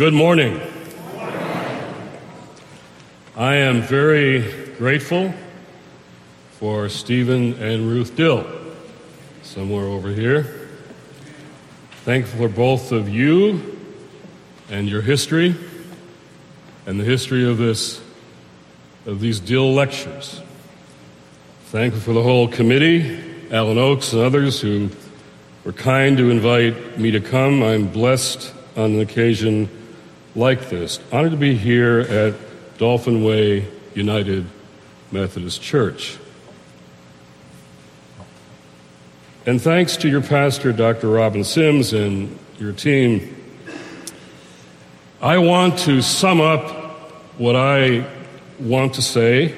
Good morning. I am very grateful for Stephen and Ruth Dill, somewhere over here. Thankful for both of you and your history and the history of this of these Dill lectures. Thankful for the whole committee, Alan Oakes and others who were kind to invite me to come. I'm blessed on an occasion like this. Honored to be here at Dauphin Way United Methodist Church. And thanks to your pastor, Dr. Robin Sims, and your team, I want to sum up what I want to say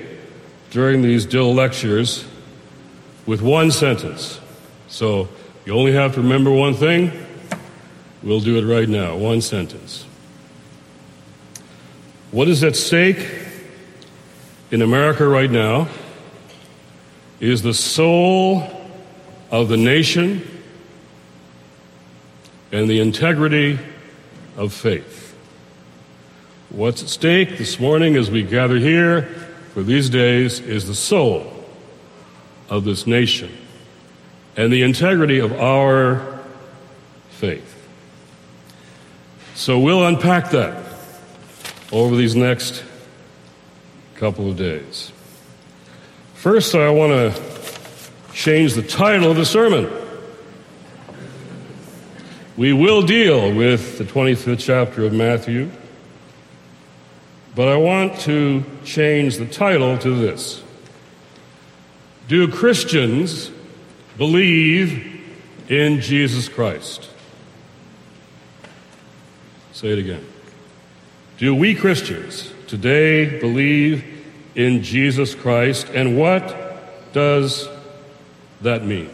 during these Dill lectures with one sentence. So you only have to remember one thing. We'll do it right now. One sentence. What is at stake in America right now is the soul of the nation and the integrity of faith. What's at stake this morning as we gather here for these days is the soul of this nation and the integrity of our faith. So we'll unpack that over these next couple of days. First, I want to change the title of the sermon. We will deal with the 25th chapter of Matthew, but I want to change the title to this Do Christians believe in Jesus Christ? Say it again. Do we Christians today believe in Jesus Christ? And what does that mean?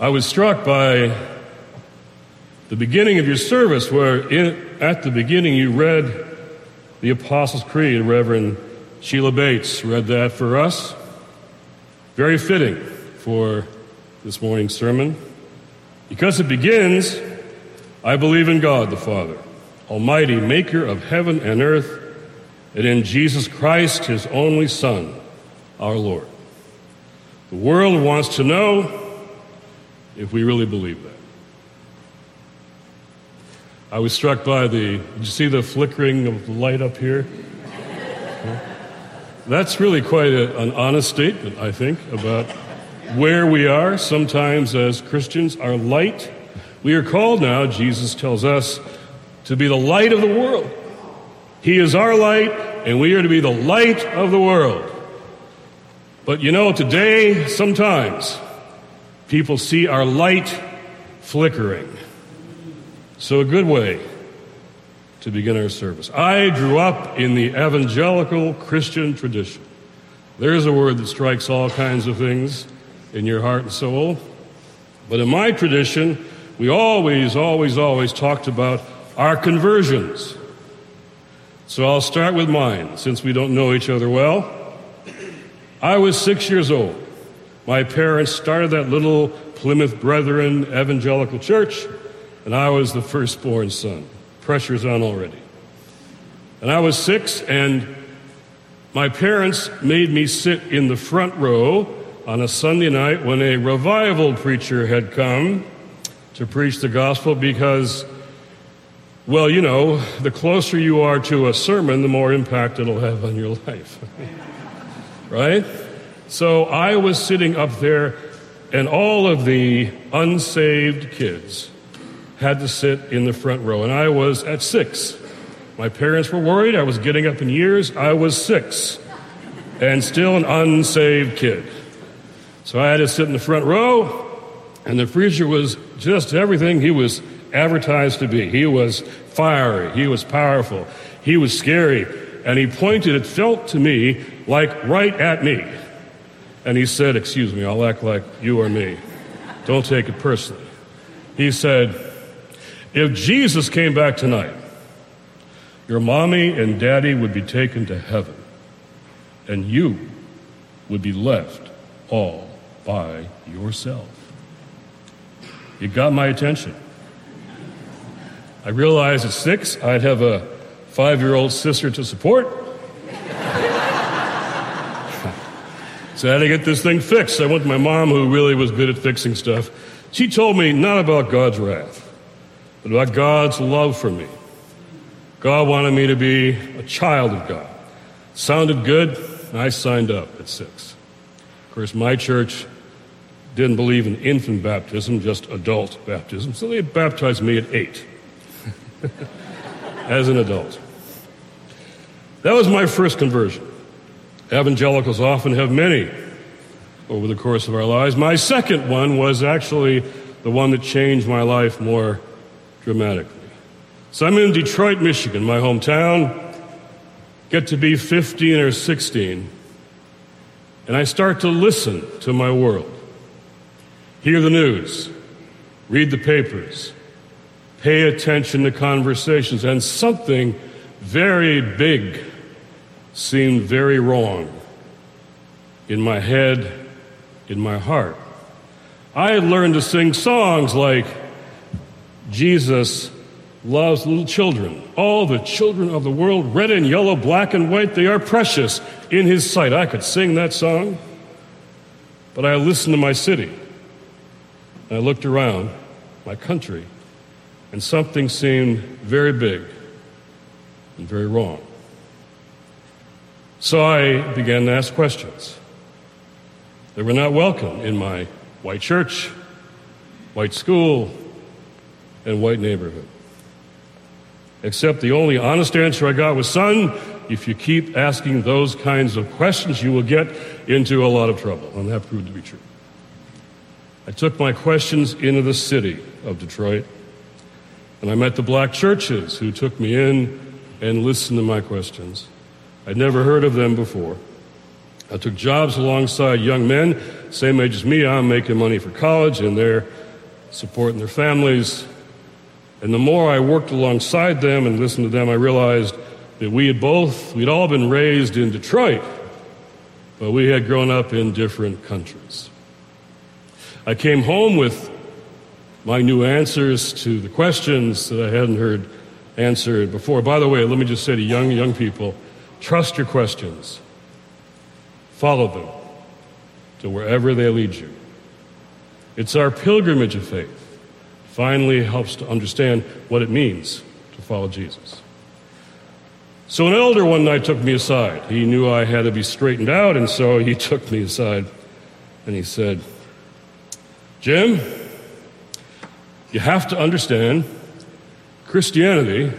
I was struck by the beginning of your service, where in, at the beginning you read the Apostles' Creed. Reverend Sheila Bates read that for us. Very fitting for this morning's sermon because it begins I believe in God the Father Almighty, maker of heaven and earth, and in Jesus Christ, his only Son, our Lord. The world wants to know if we really believe that. I was struck by the, did you see the flickering of the light up here? That's really quite a, an honest statement, I think, about where we are sometimes as Christians. Our light, we are called now, Jesus tells us, to be the light of the world. He is our light, and we are to be the light of the world. But you know, today, sometimes people see our light flickering. So, a good way to begin our service. I grew up in the evangelical Christian tradition. There's a word that strikes all kinds of things in your heart and soul. But in my tradition, we always, always, always talked about our conversions. So I'll start with mine, since we don't know each other well. I was six years old. My parents started that little Plymouth Brethren Evangelical Church, and I was the firstborn son. Pressure's on already. And I was six, and my parents made me sit in the front row on a Sunday night when a revival preacher had come to preach the gospel because well, you know, the closer you are to a sermon, the more impact it'll have on your life. right? So I was sitting up there, and all of the unsaved kids had to sit in the front row, and I was at six. My parents were worried. I was getting up in years. I was six, and still an unsaved kid. So I had to sit in the front row, and the preacher was just everything he was advertised to be. He was fiery, he was powerful, he was scary, and he pointed, it felt to me like right at me. And he said, Excuse me, I'll act like you or me. Don't take it personally. He said, If Jesus came back tonight, your mommy and daddy would be taken to heaven, and you would be left all by yourself. It got my attention. I realized at six I'd have a five year old sister to support. so I had to get this thing fixed. I went to my mom, who really was good at fixing stuff. She told me not about God's wrath, but about God's love for me. God wanted me to be a child of God. Sounded good, I signed up at six. Of course, my church didn't believe in infant baptism, just adult baptism, so they baptized me at eight as an adult. That was my first conversion. Evangelicals often have many over the course of our lives. My second one was actually the one that changed my life more dramatically. So I'm in Detroit, Michigan, my hometown, get to be 15 or 16, and I start to listen to my world. Hear the news, read the papers, pay attention to conversations, and something very big seemed very wrong in my head, in my heart. I had learned to sing songs like Jesus loves little children. All the children of the world, red and yellow, black and white, they are precious in his sight. I could sing that song, but I listened to my city. I looked around my country, and something seemed very big and very wrong. So I began to ask questions. They were not welcome in my white church, white school, and white neighborhood. Except the only honest answer I got was, son, if you keep asking those kinds of questions, you will get into a lot of trouble. And that proved to be true. I took my questions into the city of Detroit, and I met the black churches who took me in and listened to my questions. I'd never heard of them before. I took jobs alongside young men, same age as me. I'm making money for college, and they're supporting their families. And the more I worked alongside them and listened to them, I realized that we had both, we'd all been raised in Detroit, but we had grown up in different countries. I came home with my new answers to the questions that I hadn't heard answered before. By the way, let me just say to young, young people trust your questions, follow them to wherever they lead you. It's our pilgrimage of faith finally helps to understand what it means to follow Jesus. So, an elder one night took me aside. He knew I had to be straightened out, and so he took me aside and he said, Jim, you have to understand Christianity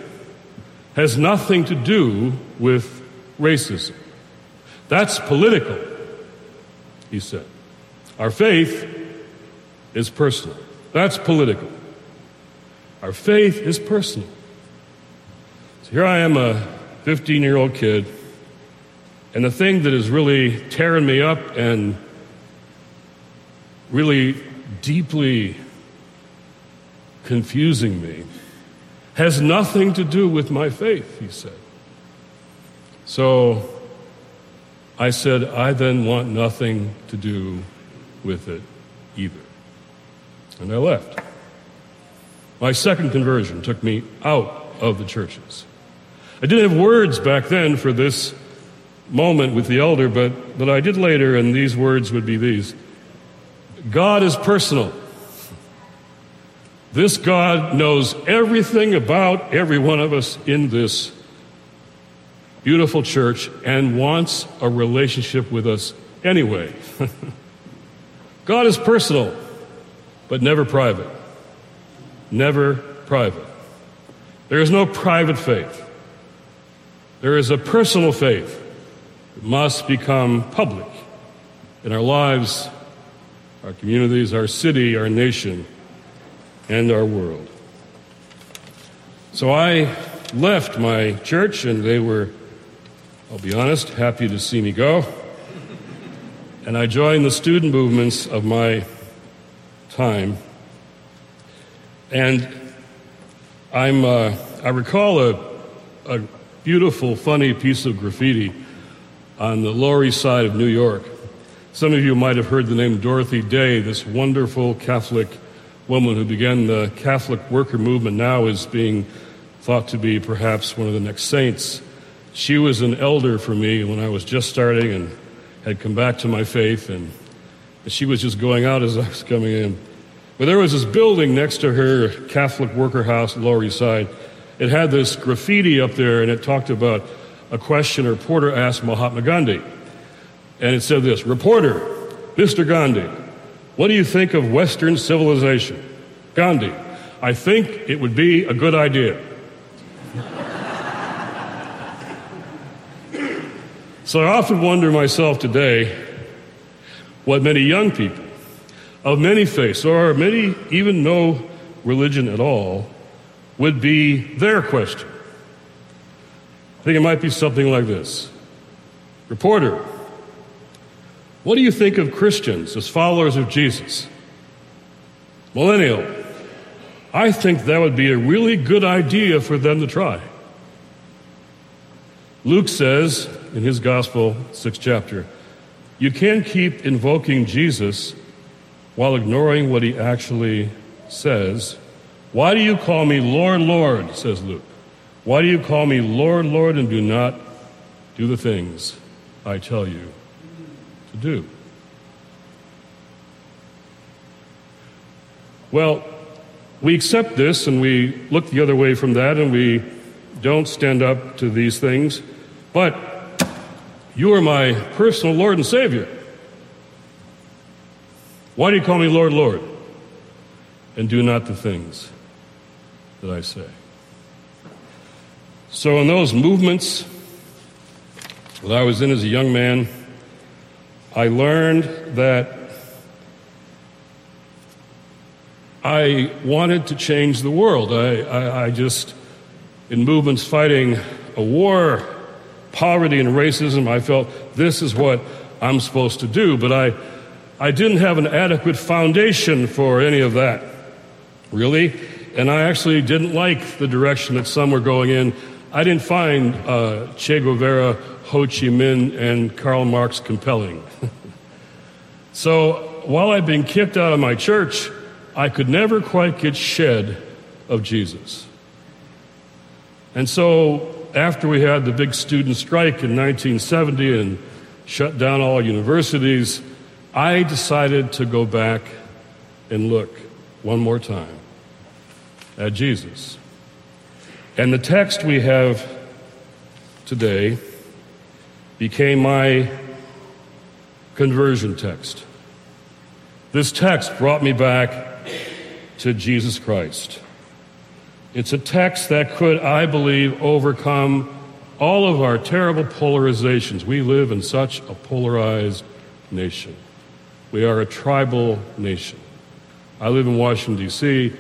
has nothing to do with racism. That's political, he said. Our faith is personal. That's political. Our faith is personal. So here I am, a 15 year old kid, and the thing that is really tearing me up and really deeply confusing me has nothing to do with my faith, he said. So I said, I then want nothing to do with it either. And I left. My second conversion took me out of the churches. I didn't have words back then for this moment with the elder, but, but I did later, and these words would be these God is personal. This God knows everything about every one of us in this beautiful church and wants a relationship with us anyway. God is personal, but never private never private. There is no private faith. There is a personal faith that must become public in our lives, our communities, our city, our nation, and our world. So I left my church, and they were, I'll be honest, happy to see me go. And I joined the student movements of my time and I'm, uh, I recall a, a beautiful, funny piece of graffiti on the Lower East Side of New York. Some of you might have heard the name Dorothy Day, this wonderful Catholic woman who began the Catholic worker movement now is being thought to be perhaps one of the next saints. She was an elder for me when I was just starting and had come back to my faith, and she was just going out as I was coming in. But there was this building next to her Catholic worker house, Lower East Side. It had this graffiti up there, and it talked about a question a reporter asked Mahatma Gandhi. And it said this Reporter, Mr. Gandhi, what do you think of Western civilization? Gandhi, I think it would be a good idea. so I often wonder myself today what many young people of many faiths, or many even no religion at all, would be their question. I think it might be something like this Reporter, what do you think of Christians as followers of Jesus? Millennial, I think that would be a really good idea for them to try. Luke says in his gospel, sixth chapter, you can't keep invoking Jesus while ignoring what he actually says. Why do you call me Lord, Lord? says Luke. Why do you call me Lord, Lord, and do not do the things I tell you to do? Well, we accept this and we look the other way from that and we don't stand up to these things, but you are my personal Lord and Savior. Why do you call me Lord, Lord? And do not the things that I say. So, in those movements that I was in as a young man, I learned that I wanted to change the world. I, I, I just, in movements fighting a war, poverty, and racism, I felt this is what I'm supposed to do. But I, I didn't have an adequate foundation for any of that, really. And I actually didn't like the direction that some were going in. I didn't find uh, Che Guevara, Ho Chi Minh, and Karl Marx compelling. so while I'd been kicked out of my church, I could never quite get shed of Jesus. And so after we had the big student strike in 1970 and shut down all universities, I decided to go back and look one more time at Jesus. And the text we have today became my conversion text. This text brought me back to Jesus Christ. It's a text that could, I believe, overcome all of our terrible polarizations. We live in such a polarized nation. We are a tribal nation. I live in Washington, D.C.,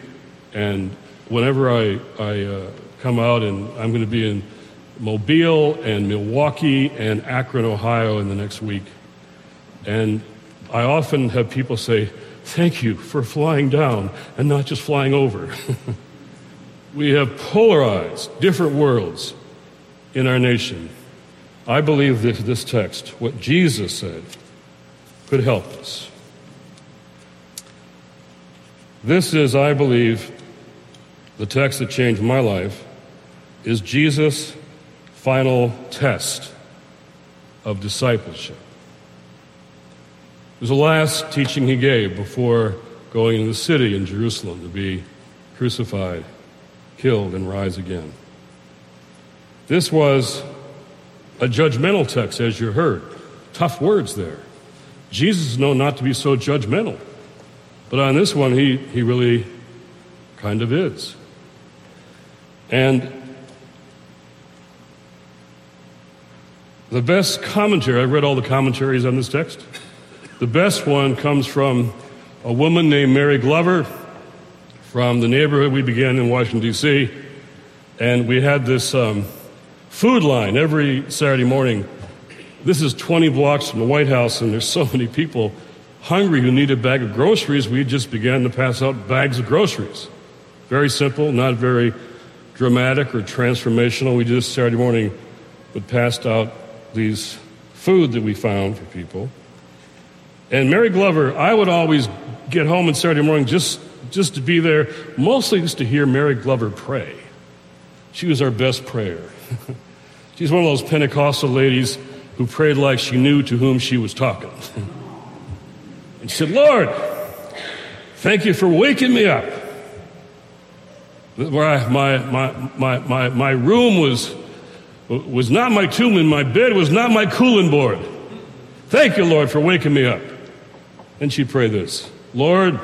and whenever I, I uh, come out, and I'm going to be in Mobile and Milwaukee and Akron, Ohio in the next week. And I often have people say, Thank you for flying down and not just flying over. we have polarized different worlds in our nation. I believe that this text, what Jesus said, could help us. This is, I believe, the text that changed my life, is Jesus' final test of discipleship. It was the last teaching he gave before going into the city in Jerusalem to be crucified, killed, and rise again. This was a judgmental text, as you heard. Tough words there. Jesus is known not to be so judgmental. But on this one, he, he really kind of is. And the best commentary, I've read all the commentaries on this text. The best one comes from a woman named Mary Glover from the neighborhood we began in Washington, D.C. And we had this um, food line every Saturday morning this is 20 blocks from the White House, and there's so many people hungry who need a bag of groceries. We just began to pass out bags of groceries. Very simple, not very dramatic or transformational. We just Saturday morning but passed out these food that we found for people. And Mary Glover, I would always get home on Saturday morning just, just to be there, mostly just to hear Mary Glover pray. She was our best prayer. She's one of those Pentecostal ladies who prayed like she knew to whom she was talking. and she said, Lord, thank you for waking me up. Where I, my, my, my, my, my room was, was not my tomb and my bed was not my cooling board. Thank you, Lord, for waking me up. And she prayed this Lord,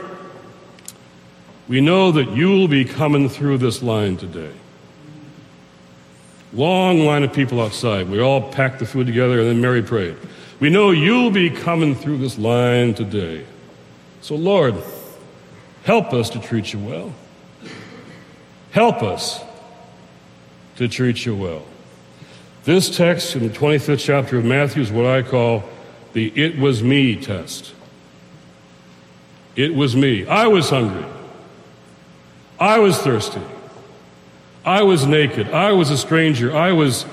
we know that you will be coming through this line today. Long line of people outside. We all packed the food together, and then Mary prayed. We know you'll be coming through this line today. So, Lord, help us to treat you well. Help us to treat you well. This text in the 25th chapter of Matthew is what I call the it was me test. It was me. I was hungry. I was thirsty. I was naked. I was a stranger. I was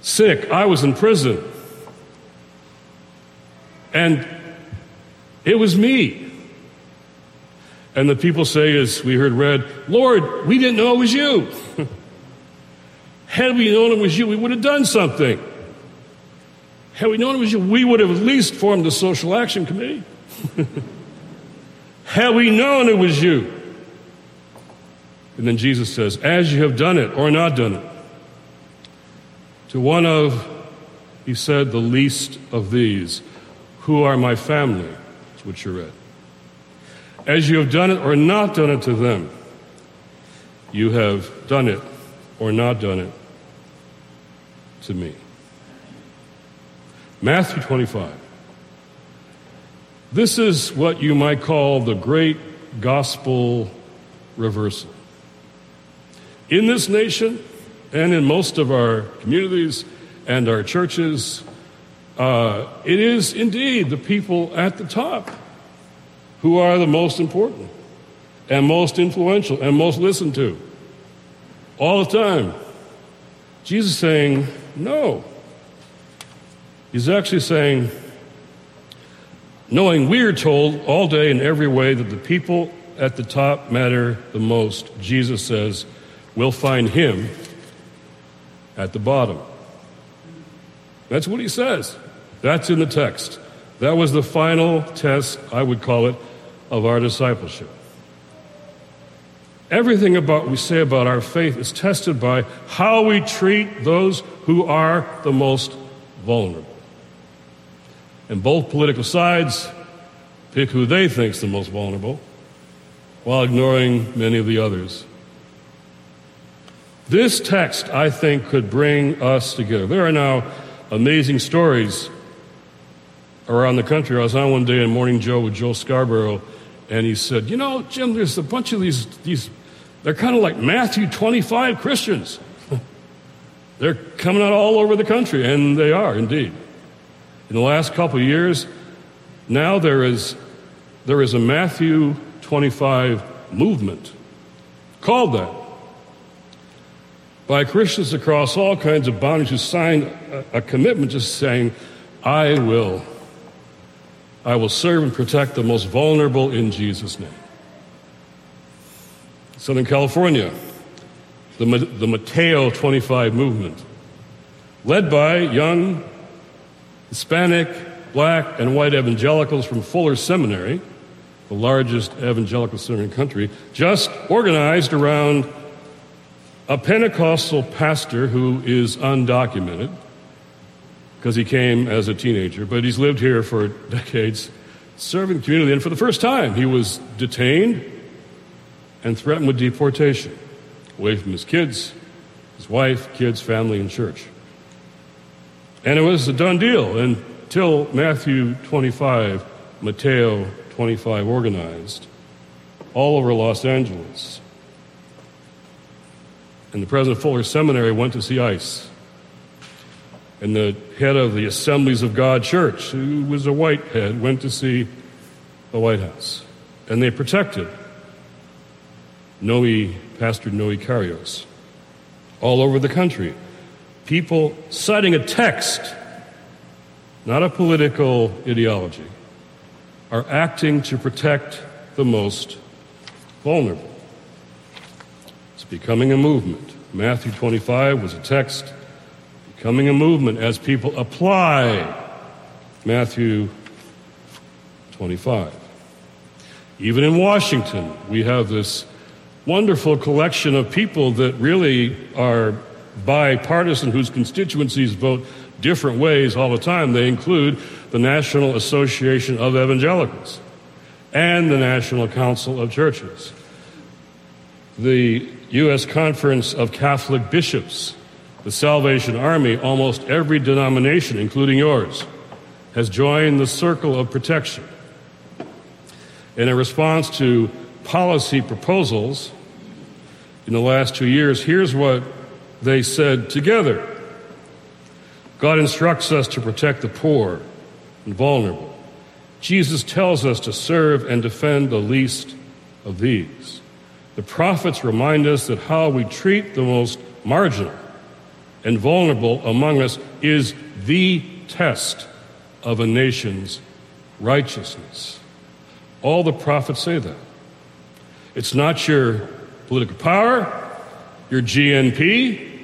sick. I was in prison. And it was me. And the people say, as we heard read, Lord, we didn't know it was you. Had we known it was you, we would have done something. Had we known it was you, we would have at least formed a social action committee. Had we known it was you. And then Jesus says, As you have done it or not done it, to one of, he said, the least of these, who are my family, is what you read. As you have done it or not done it to them, you have done it or not done it to me. Matthew 25. This is what you might call the great gospel reversal. In this nation and in most of our communities and our churches, uh, it is indeed the people at the top who are the most important and most influential and most listened to all the time. Jesus saying, no. He's actually saying, knowing we're told all day in every way that the people at the top matter the most, Jesus says, we'll find him at the bottom. That's what he says. That's in the text. That was the final test, I would call it, of our discipleship. Everything about we say about our faith is tested by how we treat those who are the most vulnerable. And both political sides pick who they think is the most vulnerable while ignoring many of the others. This text, I think, could bring us together. There are now amazing stories around the country. I was on one day in Morning Joe with Joe Scarborough, and he said, You know, Jim, there's a bunch of these, these they're kind of like Matthew 25 Christians. they're coming out all over the country, and they are indeed. In the last couple years, now there is, there is a Matthew 25 movement called that by Christians across all kinds of boundaries who signed a, a commitment just saying, I will. I will serve and protect the most vulnerable in Jesus' name. Southern California, the, the Mateo 25 movement, led by young Hispanic, black, and white evangelicals from Fuller Seminary, the largest evangelical seminary in the country, just organized around a Pentecostal pastor who is undocumented because he came as a teenager, but he's lived here for decades, serving the community. And for the first time, he was detained and threatened with deportation away from his kids, his wife, kids, family, and church. And it was a done deal until Matthew 25, Mateo 25 organized all over Los Angeles. And the president of Fuller Seminary went to see ICE. And the head of the Assemblies of God Church, who was a white head, went to see the White House. And they protected Noe, Pastor Noe Carias all over the country. People citing a text, not a political ideology, are acting to protect the most vulnerable. It's becoming a movement. Matthew 25 was a text becoming a movement as people apply Matthew 25. Even in Washington, we have this wonderful collection of people that really are bipartisan, whose constituencies vote different ways all the time. They include the National Association of Evangelicals and the National Council of Churches, the U.S. Conference of Catholic Bishops, the Salvation Army, almost every denomination, including yours, has joined the circle of protection. In a response to policy proposals in the last two years, here's what they said together God instructs us to protect the poor and vulnerable. Jesus tells us to serve and defend the least of these. The prophets remind us that how we treat the most marginal and vulnerable among us is the test of a nation's righteousness. All the prophets say that. It's not your political power, your GNP,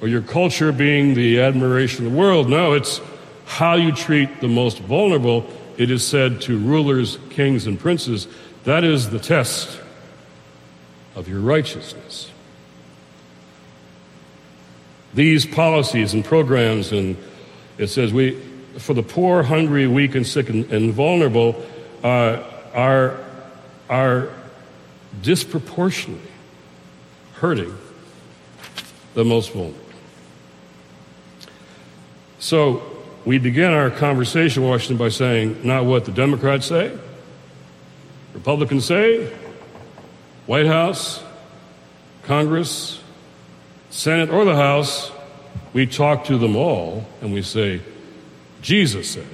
or your culture being the admiration of the world. No, it's how you treat the most vulnerable. It is said to rulers, kings, and princes that is the test of your righteousness. These policies and programs, and it says we, for the poor, hungry, weak, and sick, and, and vulnerable, uh, are, are disproportionately hurting the most vulnerable. So we begin our conversation, Washington, by saying not what the Democrats say, Republicans say, White House, Congress, Senate, or the House. We talk to them all and we say, Jesus said,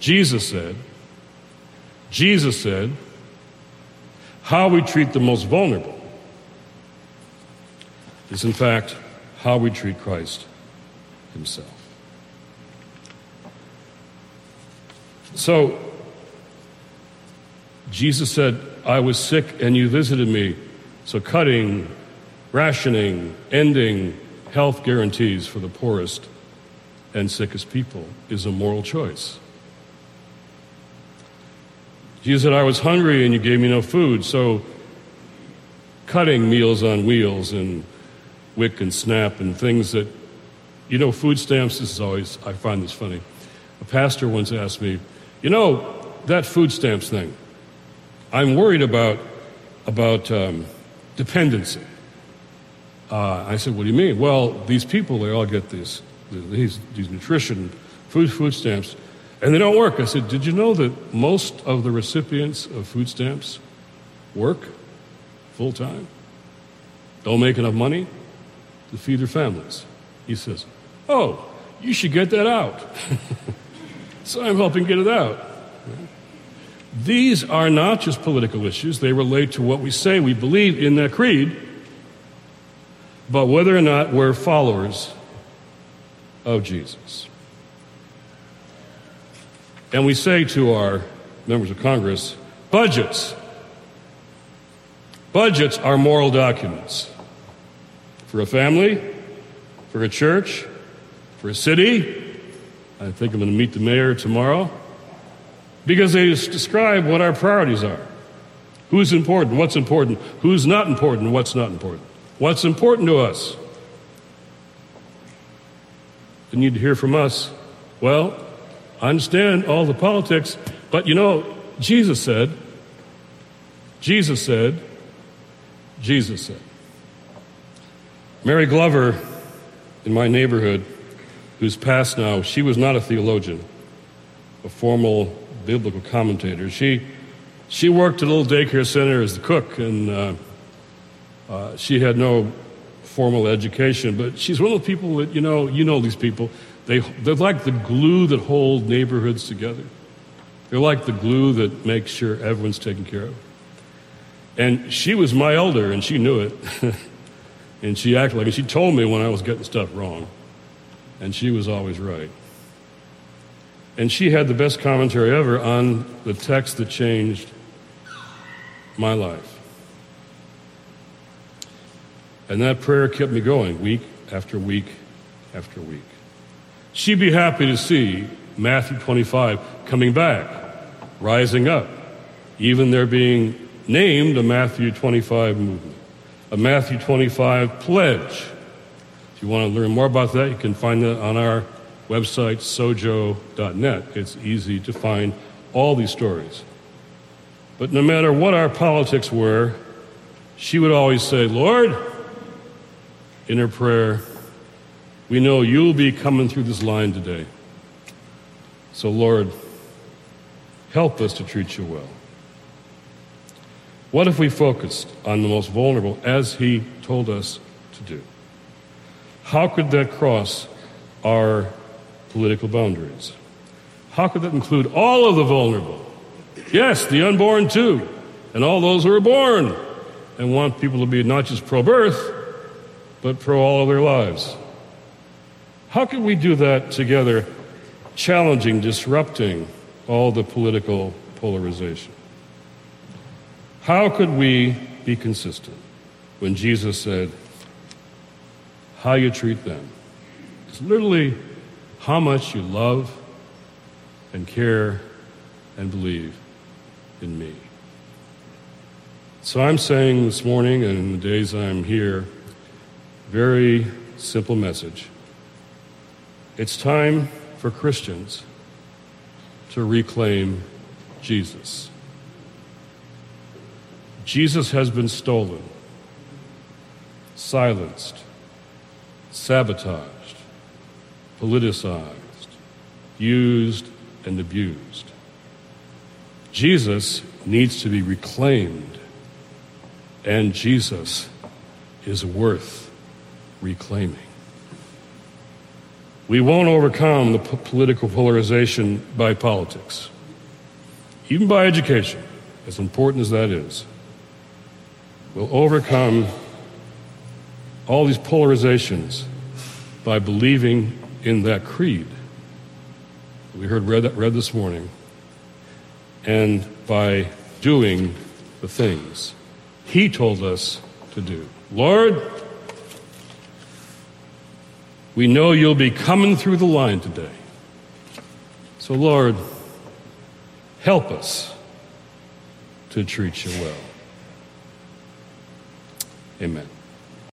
Jesus said, Jesus said, how we treat the most vulnerable is, in fact, how we treat Christ himself. So, Jesus said, I was sick and you visited me. So, cutting, rationing, ending health guarantees for the poorest and sickest people is a moral choice. Jesus said, I was hungry and you gave me no food. So, cutting meals on wheels and WIC and SNAP and things that you know, food stamps, this is always, I find this funny. A pastor once asked me, You know, that food stamps thing, I'm worried about, about um, dependency. Uh, I said, What do you mean? Well, these people, they all get these, these, these nutrition, food, food stamps, and they don't work. I said, Did you know that most of the recipients of food stamps work full time? Don't make enough money to feed their families. He says, Oh, you should get that out. so I'm helping get it out. These are not just political issues, they relate to what we say we believe in that creed, but whether or not we're followers of Jesus. And we say to our members of Congress budgets. Budgets are moral documents for a family, for a church, for a city. I think I'm going to meet the mayor tomorrow because they describe what our priorities are. Who's important? What's important? Who's not important? What's not important? What's important to us? They need to hear from us. Well, I understand all the politics, but you know, Jesus said, Jesus said, Jesus said. Mary Glover in my neighborhood who's passed now, she was not a theologian, a formal biblical commentator. She, she worked at a little daycare center as the cook, and uh, uh, she had no formal education, but she's one of the people that, you know, you know these people. They, they're like the glue that hold neighborhoods together. They're like the glue that makes sure everyone's taken care of. And she was my elder, and she knew it. and she acted like it. She told me when I was getting stuff wrong and she was always right. And she had the best commentary ever on the text that changed my life. And that prayer kept me going week after week after week. She'd be happy to see Matthew 25 coming back, rising up, even there being named a Matthew 25 movement, a Matthew 25 pledge. If you want to learn more about that, you can find that on our website, sojo.net. It's easy to find all these stories. But no matter what our politics were, she would always say, Lord, in her prayer, we know you'll be coming through this line today. So, Lord, help us to treat you well. What if we focused on the most vulnerable as he told us to do? How could that cross our political boundaries? How could that include all of the vulnerable? Yes, the unborn too, and all those who are born, and want people to be not just pro birth, but for all of their lives. How can we do that together, challenging, disrupting all the political polarization? How could we be consistent when Jesus said, How you treat them? It's literally how much you love and care and believe in me. So I'm saying this morning and in the days I'm here, very simple message. It's time for Christians to reclaim Jesus. Jesus has been stolen, silenced, sabotaged, politicized, used, and abused. Jesus needs to be reclaimed, and Jesus is worth reclaiming. We won't overcome the political polarization by politics, even by education, as important as that is. We'll overcome all these polarizations by believing in that creed we heard read, read this morning, and by doing the things He told us to do. Lord, we know you'll be coming through the line today. So, Lord, help us to treat you well. Amen.